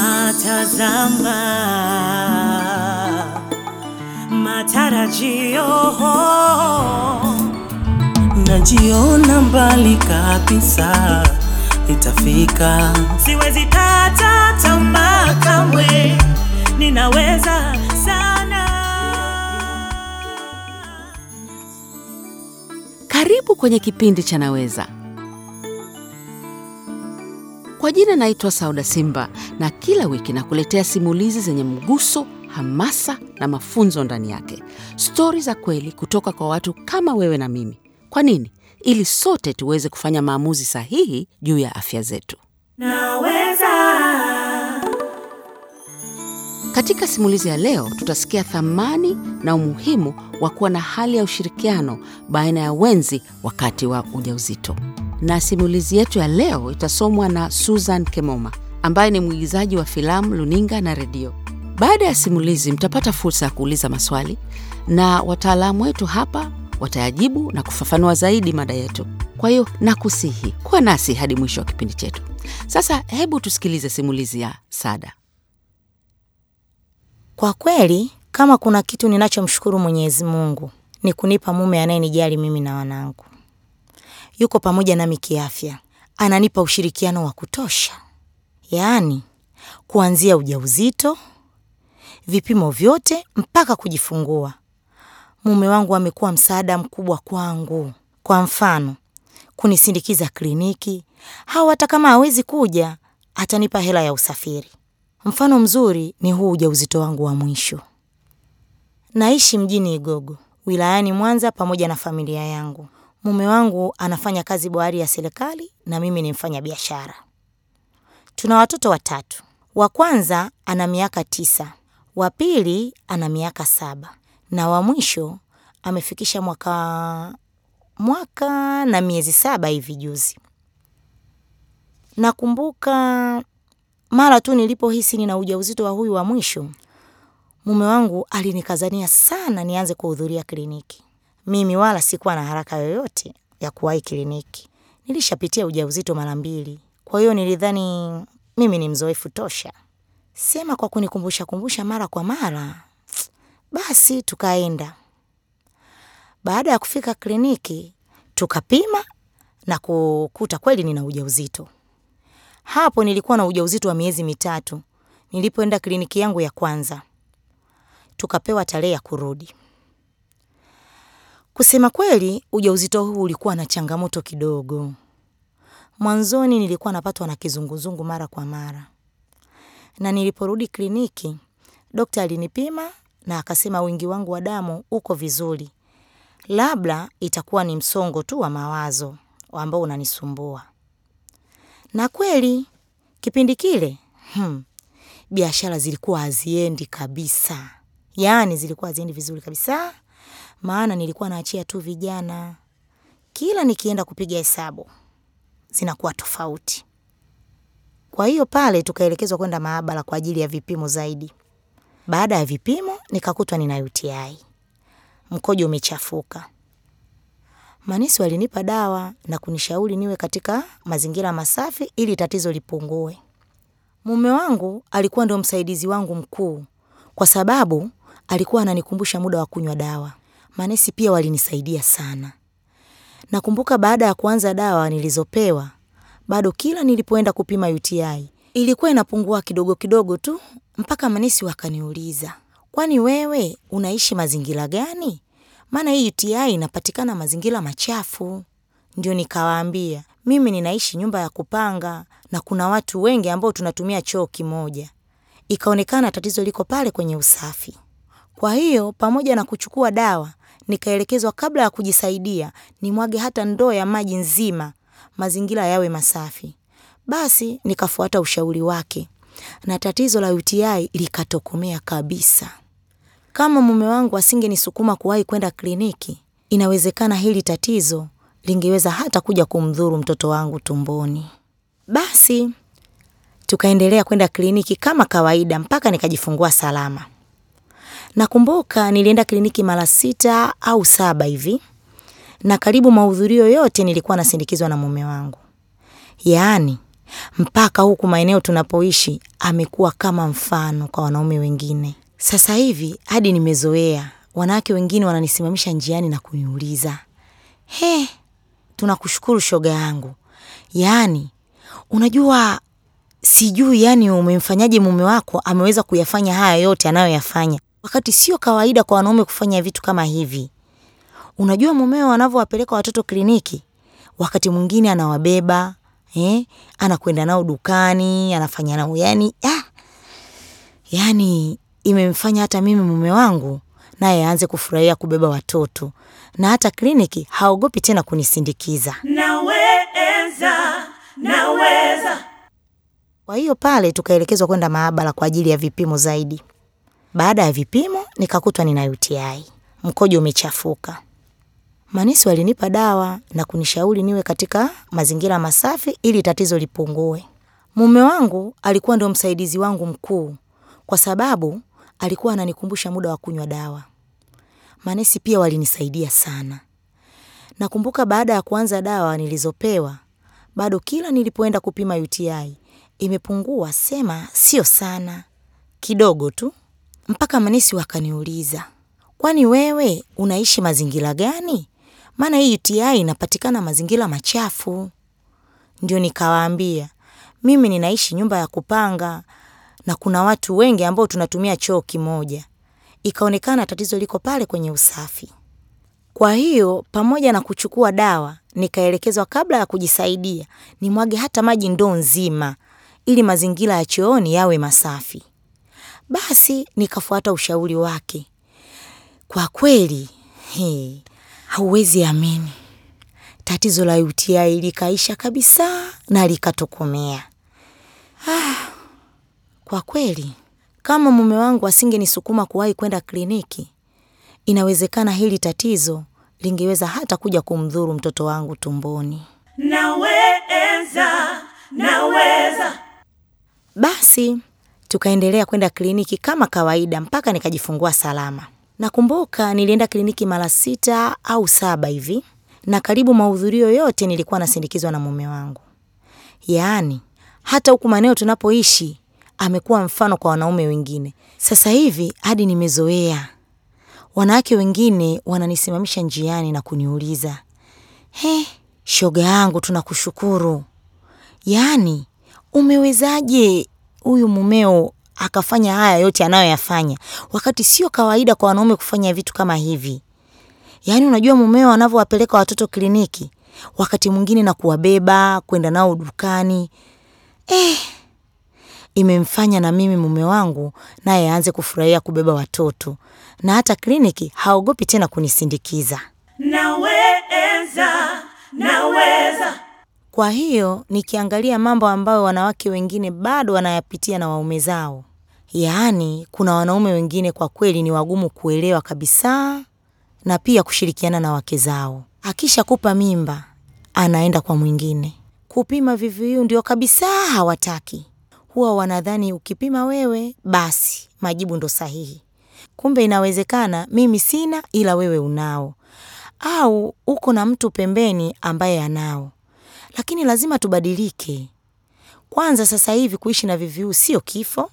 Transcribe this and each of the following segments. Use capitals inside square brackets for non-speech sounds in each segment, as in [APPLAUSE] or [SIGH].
Natazama matarajio, najiona mbali kabisa, itafika. siwezi kata tamaa kamwe, ninaweza sana. Karibu kwenye kipindi cha Naweza. Kwa jina naitwa Sauda Simba na kila wiki nakuletea simulizi zenye mguso, hamasa na mafunzo ndani yake, stori za kweli kutoka kwa watu kama wewe na mimi. Kwa nini? Ili sote tuweze kufanya maamuzi sahihi juu ya afya zetu. Naweza Katika simulizi ya leo tutasikia thamani na umuhimu wa kuwa na hali ya ushirikiano baina ya wenzi wakati wa ujauzito. Na simulizi yetu ya leo itasomwa na Susan Kemoma ambaye ni mwigizaji wa filamu, luninga na redio. Baada ya simulizi mtapata fursa ya kuuliza maswali na wataalamu wetu hapa watayajibu na kufafanua zaidi mada yetu. Kwa hiyo nakusihi kuwa nasi hadi mwisho wa kipindi chetu. Sasa hebu tusikilize simulizi ya Sada. Kwa kweli, kama kuna kitu ninachomshukuru Mwenyezi Mungu ni kunipa mume anayenijali mimi na wanangu. Yuko pamoja nami kiafya, ananipa ushirikiano wa kutosha, yaani kuanzia ujauzito, vipimo vyote mpaka kujifungua. Mume wangu amekuwa msaada mkubwa kwangu. Kwa mfano, kunisindikiza kliniki, au hata kama hawezi kuja, atanipa hela ya usafiri. Mfano mzuri ni huu ujauzito wangu wa mwisho. Naishi mjini Igogo, wilayani Mwanza pamoja na familia yangu. Mume wangu anafanya kazi bohari ya serikali na mimi ni mfanya biashara. Tuna watoto watatu. Wa kwanza ana miaka tisa, wa pili ana miaka saba na wa mwisho amefikisha mwaka mwaka na miezi saba hivi juzi. Nakumbuka mara tu nilipohisi nina ujauzito wa huyu wa mwisho, mume wangu alinikazania sana nianze kuhudhuria kliniki. Mimi wala sikuwa na haraka yoyote ya kuwahi kliniki. Nilishapitia ujauzito mara mbili, kwa hiyo nilidhani mimi ni mzoefu tosha. Sema kwa kunikumbusha kumbusha mara kwa mara, basi tukaenda. Baada ya kufika kliniki, tukapima na kukuta kweli nina ujauzito. Hapo nilikuwa na ujauzito wa miezi mitatu nilipoenda kliniki yangu ya kwanza. Tukapewa tarehe ya kurudi. Kusema kweli, ujauzito huu ulikuwa na changamoto kidogo. Mwanzoni nilikuwa napatwa na kizunguzungu mara kwa mara, na niliporudi kliniki, dokta alinipima na akasema wingi wangu wa damu uko vizuri, labda itakuwa ni msongo tu wa mawazo ambao unanisumbua. Na kweli kipindi kile hmm, biashara zilikuwa haziendi kabisa, yaani zilikuwa haziendi vizuri kabisa, maana nilikuwa naachia tu vijana, kila nikienda kupiga hesabu zinakuwa tofauti. Kwa hiyo pale tukaelekezwa kwenda maabara kwa ajili ya vipimo zaidi. Baada ya vipimo nikakutwa nina UTI, mkojo umechafuka. Manesi walinipa dawa na kunishauri niwe katika mazingira masafi ili tatizo lipungue. Mume wangu alikuwa ndio msaidizi wangu mkuu kwa sababu alikuwa ananikumbusha muda wa kunywa dawa. Manesi pia walinisaidia sana. Nakumbuka baada ya kuanza dawa nilizopewa, bado kila nilipoenda kupima UTI ilikuwa inapungua kidogo kidogo tu, mpaka manesi wakaniuliza, kwani wewe unaishi mazingira gani? Maana hii UTI inapatikana mazingira machafu. Ndio nikawaambia mimi ninaishi nyumba ya kupanga na kuna watu wengi ambao tunatumia choo kimoja. Ikaonekana tatizo liko pale kwenye usafi. Kwa hiyo pamoja na kuchukua dawa, nikaelekezwa kabla ya kujisaidia nimwage hata ndoo ya maji nzima, mazingira yawe masafi. Basi nikafuata ushauri wake na tatizo la UTI likatokomea kabisa. Kama mume wangu asingenisukuma kuwahi kwenda kliniki, inawezekana hili tatizo lingeweza hata kuja kumdhuru mtoto wangu tumboni. Basi tukaendelea kwenda kliniki kama kawaida mpaka nikajifungua salama. Nakumbuka nilienda kliniki mara sita au saba hivi, na karibu mahudhurio yote nilikuwa nasindikizwa na mume wangu. Yaani mpaka huku maeneo tunapoishi amekuwa kama mfano kwa wanaume wengine. Sasa hivi hadi nimezoea, wanawake wengine wananisimamisha njiani na kuniuliza he, tunakushukuru shoga yangu, yaani unajua sijui yani umemfanyaje mume wako ameweza kuyafanya haya yote anayoyafanya, wakati sio kawaida kwa wanaume kufanya vitu kama hivi. Unajua mumeo anavyowapeleka watoto kliniki, wakati mwingine anawabeba eh, anakwenda nao dukani, anafanya nao yani, ah, yani imemfanya hata mimi mume wangu naye aanze kufurahia kubeba watoto na hata kliniki haogopi tena kunisindikiza. Naweza, naweza. Kwa hiyo pale tukaelekezwa kwenda maabara kwa ajili ya vipimo zaidi. Baada ya vipimo nikakutwa nina UTI, mkojo umechafuka. Manesi walinipa dawa na kunishauri niwe katika mazingira masafi ili tatizo lipungue. Mume wangu alikuwa ndio msaidizi wangu mkuu, kwa sababu alikuwa ananikumbusha muda wa kunywa dawa. Manesi pia walinisaidia sana. Nakumbuka baada ya kuanza dawa nilizopewa, bado kila nilipoenda kupima UTI imepungua, sema sio sana, kidogo tu, mpaka manesi wakaniuliza, kwani wewe unaishi mazingira gani? Maana hii UTI inapatikana mazingira machafu. Ndio nikawaambia mimi ninaishi nyumba ya kupanga na kuna watu wengi ambao tunatumia choo kimoja. Ikaonekana tatizo liko pale kwenye usafi. Kwa hiyo pamoja na kuchukua dawa, nikaelekezwa kabla ya kujisaidia nimwage hata maji ndoo nzima ili mazingira ya chooni yawe masafi. Basi nikafuata ushauri wake. Kwa kweli, he, hauwezi amini, tatizo la UTI likaisha kabisa na likatokomea. Ah, kwa kweli kama mume wangu asingenisukuma kuwahi kwenda kliniki, inawezekana hili tatizo lingeweza hata kuja kumdhuru mtoto wangu tumboni. Naweza, naweza. Basi tukaendelea kwenda kliniki kama kawaida mpaka nikajifungua salama. Nakumbuka nilienda kliniki mara sita au saba hivi, na karibu mahudhurio yote nilikuwa nasindikizwa na mume wangu. Yaani hata huku maeneo tunapoishi amekuwa mfano kwa wanaume wengine. Sasa hivi hadi nimezoea, wanawake wengine wananisimamisha njiani na kuniuliza he, shoga yangu, tunakushukuru, yaani umewezaje huyu mumeo akafanya haya yote anayoyafanya, wakati sio kawaida kwa wanaume kufanya vitu kama hivi. Yaani unajua mumeo anavyowapeleka watoto kliniki, wakati mwingine na kuwabeba kwenda nao dukani eh, imemfanya na mimi mume wangu naye aanze kufurahia kubeba watoto na hata kliniki haogopi tena kunisindikiza. Naweza, naweza. Kwa hiyo nikiangalia mambo ambayo wanawake wengine bado wanayapitia na waume zao, yaani kuna wanaume wengine kwa kweli ni wagumu kuelewa kabisa na pia kushirikiana na wake zao. Akishakupa mimba, anaenda kwa mwingine. Kupima VVU, ndio kabisa hawataki. Huwa wanadhani ukipima wewe basi majibu ndo sahihi, kumbe inawezekana mimi sina ila wewe unao, au uko na mtu pembeni ambaye anao lakini lazima tubadilike. Kwanza sasa hivi kuishi na VVU sio kifo,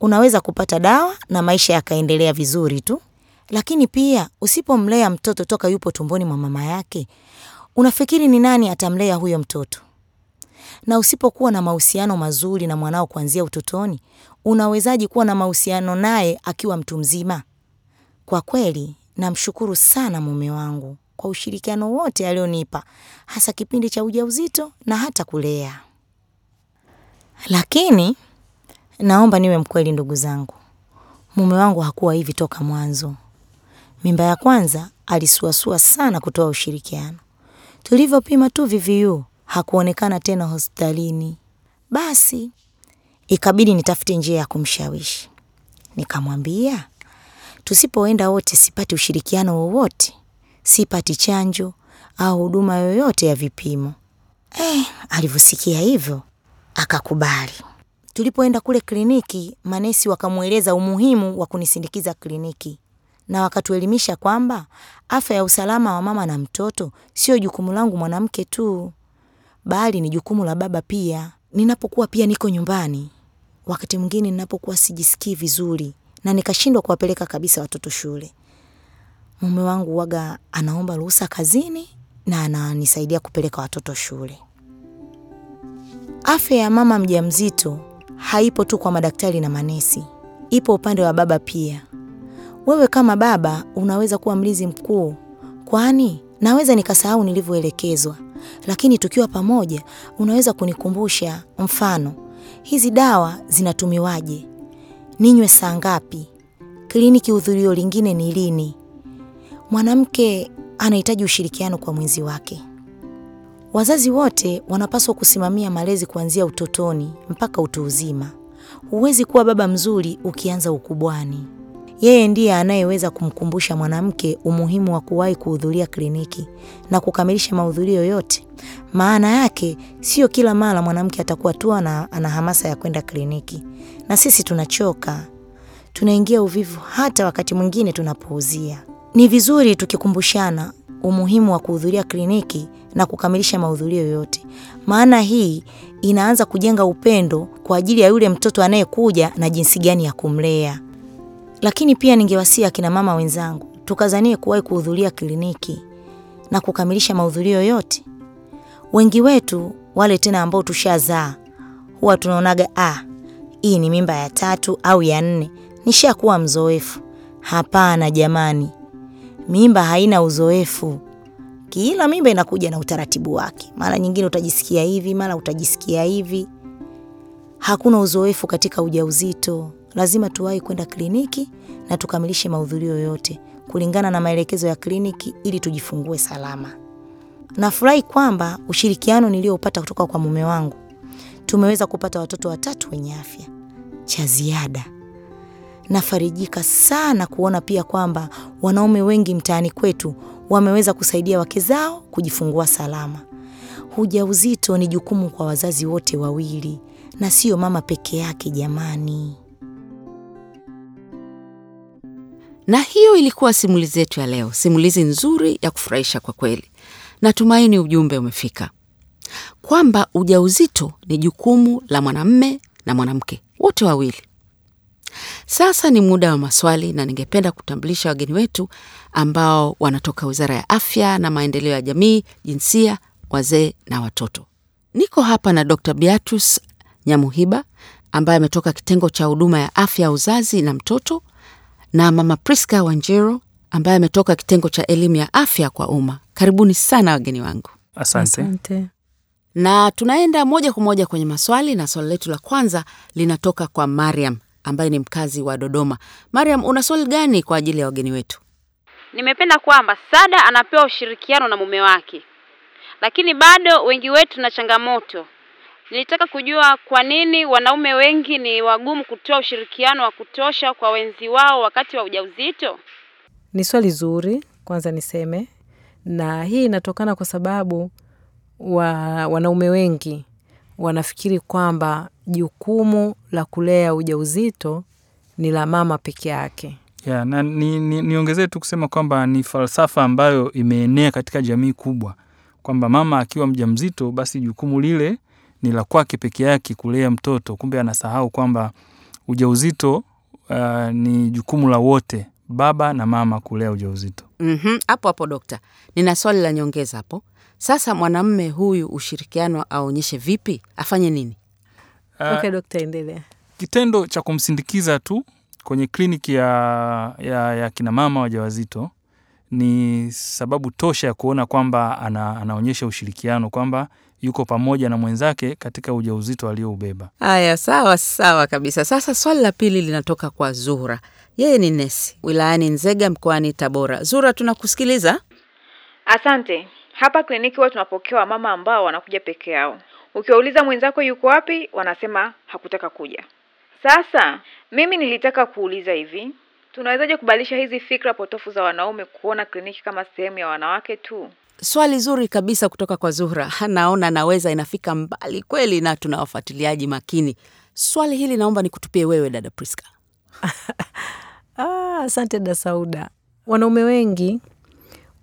unaweza kupata dawa na maisha yakaendelea vizuri tu. Lakini pia usipomlea mtoto toka yupo tumboni mwa mama yake, unafikiri ni nani atamlea huyo mtoto? Na usipokuwa na mahusiano mazuri na mwanao kuanzia utotoni, unawezaji kuwa na mahusiano naye akiwa mtu mzima? Kwa kweli namshukuru sana mume wangu kwa ushirikiano wote alionipa hasa kipindi cha ujauzito na hata kulea. Lakini naomba niwe mkweli, ndugu zangu, mume wangu hakuwa hivi toka mwanzo. Mimba ya kwanza alisuasua sana kutoa ushirikiano. Tulivyopima tu VVU hakuonekana tena hospitalini. Basi ikabidi nitafute njia ya kumshawishi. Nikamwambia tusipoenda wote sipati ushirikiano wowote sipati chanjo au huduma yoyote ya vipimo. Eh, alivyosikia hivyo akakubali. Tulipoenda kule kliniki, manesi wakamweleza umuhimu wa kunisindikiza kliniki na wakatuelimisha kwamba afya ya usalama wa mama na mtoto sio jukumu langu mwanamke tu, bali ni jukumu la baba pia. Ninapokuwa pia niko nyumbani, wakati mwingine ninapokuwa sijisikii vizuri na nikashindwa kuwapeleka kabisa watoto shule, mume wangu waga anaomba ruhusa kazini na ananisaidia kupeleka watoto shule. Afya ya mama mjamzito haipo tu kwa madaktari na manesi, ipo upande wa baba pia. Wewe kama baba unaweza kuwa mlinzi mkuu, kwani naweza nikasahau nilivyoelekezwa, lakini tukiwa pamoja unaweza kunikumbusha. Mfano, hizi dawa zinatumiwaje? Ninywe saa ngapi? Kliniki hudhurio lingine ni lini? Mwanamke anahitaji ushirikiano kwa mwenzi wake. Wazazi wote wanapaswa kusimamia malezi kuanzia utotoni mpaka utu uzima. Huwezi kuwa baba mzuri ukianza ukubwani. Yeye ndiye anayeweza kumkumbusha mwanamke umuhimu wa kuwahi kuhudhuria kliniki na kukamilisha mahudhurio yote. Maana yake sio kila mara mwanamke atakuwa tu ana, hamasa ya kwenda kliniki, na sisi tunachoka, tunaingia uvivu, hata wakati mwingine tunapuuzia. Ni vizuri tukikumbushana umuhimu wa kuhudhuria kliniki na kukamilisha mahudhurio yote, maana hii inaanza kujenga upendo kwa ajili ya yule mtoto anayekuja na jinsi gani ya kumlea. Lakini pia ningewasia akina mama wenzangu tukazanie kuwahi kuhudhuria kliniki na kukamilisha mahudhurio yote. Wengi wetu wale tena ambao tushazaa huwa tunaonaga ah, hii ni mimba ya tatu au ya nne, nishakuwa mzoefu. Hapana jamani, mimba haina uzoefu. Kila mimba inakuja na utaratibu wake. Mara nyingine utajisikia hivi, mara utajisikia hivi. Hakuna uzoefu katika ujauzito. Lazima tuwahi kwenda kliniki na tukamilishe mahudhurio yote kulingana na maelekezo ya kliniki ili tujifungue salama. Nafurahi kwamba ushirikiano niliyopata kutoka kwa mume wangu, tumeweza kupata watoto watatu wenye afya. Cha ziada, nafarijika sana kuona pia kwamba wanaume wengi mtaani kwetu wameweza kusaidia wake zao kujifungua salama. Ujauzito ni jukumu kwa wazazi wote wawili na sio mama peke yake jamani. Na hiyo ilikuwa simulizi yetu ya leo, simulizi nzuri ya kufurahisha kwa kweli. Natumaini ujumbe umefika kwamba ujauzito ni jukumu la mwanamme na mwanamke wote wawili. Sasa ni muda wa maswali, na ningependa kutambulisha wageni wetu ambao wanatoka Wizara ya Afya na Maendeleo ya Jamii, Jinsia, Wazee na Watoto. Niko hapa na Dr. Beatrice Nyamuhiba ambaye ametoka kitengo cha huduma ya afya ya uzazi na mtoto na Mama Priska Wanjero ambaye ametoka kitengo cha elimu ya afya kwa umma. Karibuni sana wageni wangu, Asante. na tunaenda moja kwa moja kwenye maswali, na swali letu la kwanza linatoka kwa Mariam ambaye ni mkazi wa Dodoma. Mariam, una swali gani kwa ajili ya wageni wetu? Nimependa kwamba Sada anapewa ushirikiano na mume wake, lakini bado wengi wetu na changamoto. Nilitaka kujua kwa nini wanaume wengi ni wagumu kutoa ushirikiano wa kutosha kwa wenzi wao wakati wa ujauzito. Ni swali zuri, kwanza niseme, na hii inatokana kwa sababu wa wanaume wengi wanafikiri kwamba jukumu la kulea ujauzito ni la mama peke yake. Yeah, na ni, ni, tu kusema kwamba ni falsafa ambayo imeenea katika jamii kubwa kwamba mama akiwa mjamzito basi jukumu lile ni la kwake peke yake kulea mtoto. Kumbe anasahau kwamba ujauzito uh, ni jukumu la wote, baba na mama kulea ujauzito. Mhm, hapo hapo dokta, nina swali la nyongeza hapo. Sasa mwanamme huyu ushirikiano aonyeshe vipi? Afanye nini? Uh, Okay, dokta, endelea. kitendo cha kumsindikiza tu kwenye kliniki ya, ya, ya kinamama wajawazito ni sababu tosha ya kuona kwamba ana, anaonyesha ushirikiano kwamba yuko pamoja na mwenzake katika ujauzito alioubeba. Haya, sawa sawa kabisa. Sasa swali la pili linatoka kwa Zura, yeye ni nesi wilayani Nzega mkoani Tabora. Zura, tunakusikiliza. Asante. Hapa kliniki huwa tunapokea wamama ambao wanakuja peke yao. Ukiwauliza mwenzako yuko wapi, wanasema hakutaka kuja. Sasa mimi nilitaka kuuliza hivi, tunawezaje kubadilisha hizi fikra potofu za wanaume kuona kliniki kama sehemu ya wanawake tu? Swali zuri kabisa kutoka kwa Zuhra. Naona naweza inafika mbali kweli, na tuna wafuatiliaji makini. Swali hili naomba nikutupie wewe dada Priska. [LAUGHS] Ah, asante da Sauda. Wanaume wengi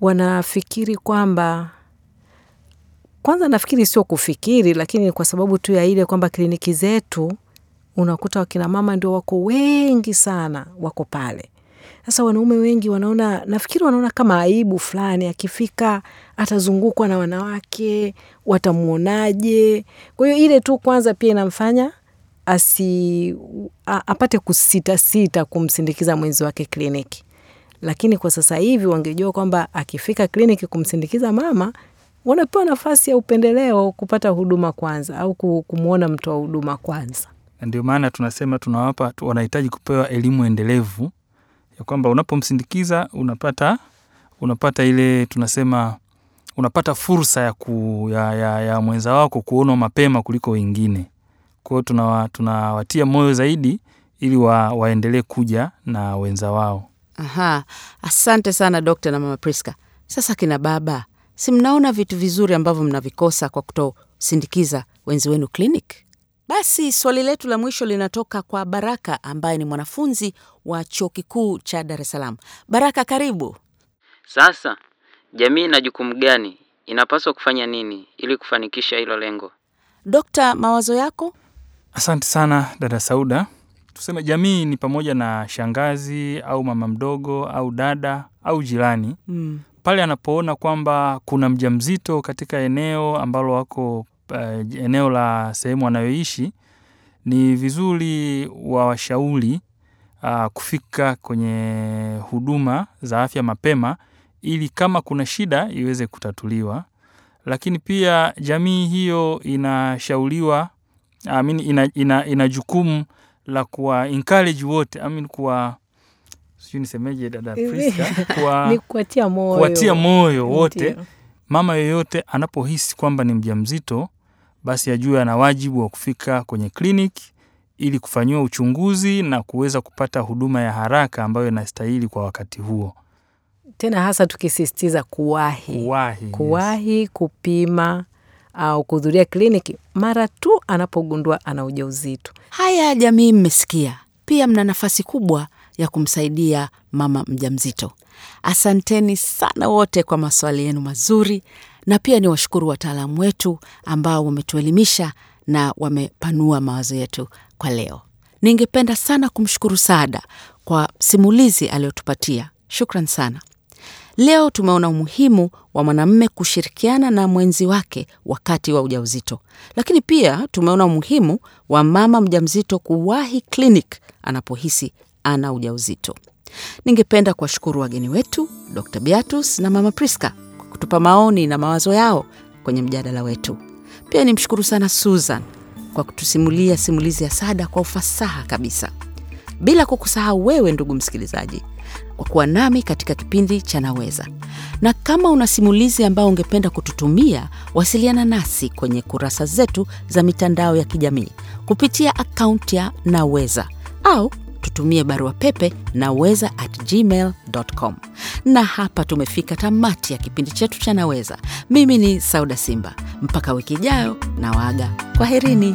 wanafikiri kwamba Kwanza nafikiri sio kufikiri, lakini kwa sababu tu ya ile kwamba kliniki zetu unakuta wakina mama ndio wako wengi sana, wako pale. Sasa wanaume wengi wanaona, nafikiri wanaona kama aibu fulani, akifika atazungukwa na wanawake, watamwonaje? Kwa hiyo ile tu kwanza pia inamfanya asi a, apate kusitasita kumsindikiza mwenzi wake kliniki. Lakini kwa sasa hivi wangejua kwamba akifika kliniki kumsindikiza mama, wanapewa nafasi ya upendeleo kupata huduma kwanza au ku- kumwona mtoa huduma kwanza. ndio maana tunasema tunawapa wanahitaji kupewa elimu endelevu ya kwamba unapomsindikiza unapata unapata ile tunasema unapata fursa ya, ku, ya, ya, ya mwenza wako kuonwa mapema kuliko wengine. Kwa hiyo tunawa, tunawatia moyo zaidi ili wa, waendelee kuja na wenza wao. Aha, asante sana dokta na mama Priska. Sasa kina baba, si mnaona vitu vizuri ambavyo mnavikosa kwa kutosindikiza wenzi wenu clinic? Basi swali letu la mwisho linatoka kwa Baraka ambaye ni mwanafunzi wa chuo kikuu cha Dar es Salaam. Baraka, karibu. Sasa jamii ina jukumu gani? Inapaswa kufanya nini ili kufanikisha hilo lengo? Dokta, mawazo yako? Asante sana dada Sauda. Tuseme jamii ni pamoja na shangazi au mama mdogo au dada au jirani Mm. Pale anapoona kwamba kuna mjamzito katika eneo ambalo wako uh, eneo la sehemu anayoishi, ni vizuri wawashauri uh, kufika kwenye huduma za afya mapema ili kama kuna shida iweze kutatuliwa. Lakini pia jamii hiyo inashauriwa I ina, ina, ina jukumu la kuwa encourage wote I mean, kuwa sijui nisemeje dada Priska, [LAUGHS] kwa Ni kuwatia moyo, kuwatia moyo wote. Mama yoyote anapohisi kwamba ni mjamzito, basi ajue ana wajibu wa kufika kwenye kliniki ili kufanyiwa uchunguzi na kuweza kupata huduma ya haraka ambayo inastahili kwa wakati huo. Tena hasa tukisisitiza kuwahi, Kuwahi, yes. kupima au kuhudhuria kliniki mara tu anapogundua ana ujauzito. Haya jamii, mmesikia. Pia mna nafasi kubwa ya kumsaidia mama mjamzito. Asanteni sana wote kwa maswali yenu mazuri, na pia ni washukuru wataalamu wetu ambao wametuelimisha na wamepanua mawazo yetu kwa leo. Ningependa sana kumshukuru Saada kwa simulizi aliyotupatia. Shukran sana. Leo tumeona umuhimu wa mwanamume kushirikiana na mwenzi wake wakati wa ujauzito, lakini pia tumeona umuhimu wa mama mjamzito kuwahi kliniki anapohisi ana ujauzito. Ningependa kuwashukuru wageni wetu Dr. Beatus na Mama Priska kwa kutupa maoni na mawazo yao kwenye mjadala wetu. Pia nimshukuru sana Susan kwa kutusimulia simulizi ya Sada kwa ufasaha kabisa, bila kukusahau wewe ndugu msikilizaji kwa kuwa nami katika kipindi cha Naweza. Na kama una simulizi ambao ungependa kututumia, wasiliana nasi kwenye kurasa zetu za mitandao ya kijamii kupitia akaunti ya Naweza au tutumie barua pepe naweza at gmail.com. Na hapa tumefika tamati ya kipindi chetu cha Naweza. Mimi ni Sauda Simba, mpaka wiki ijayo na waga, kwaherini.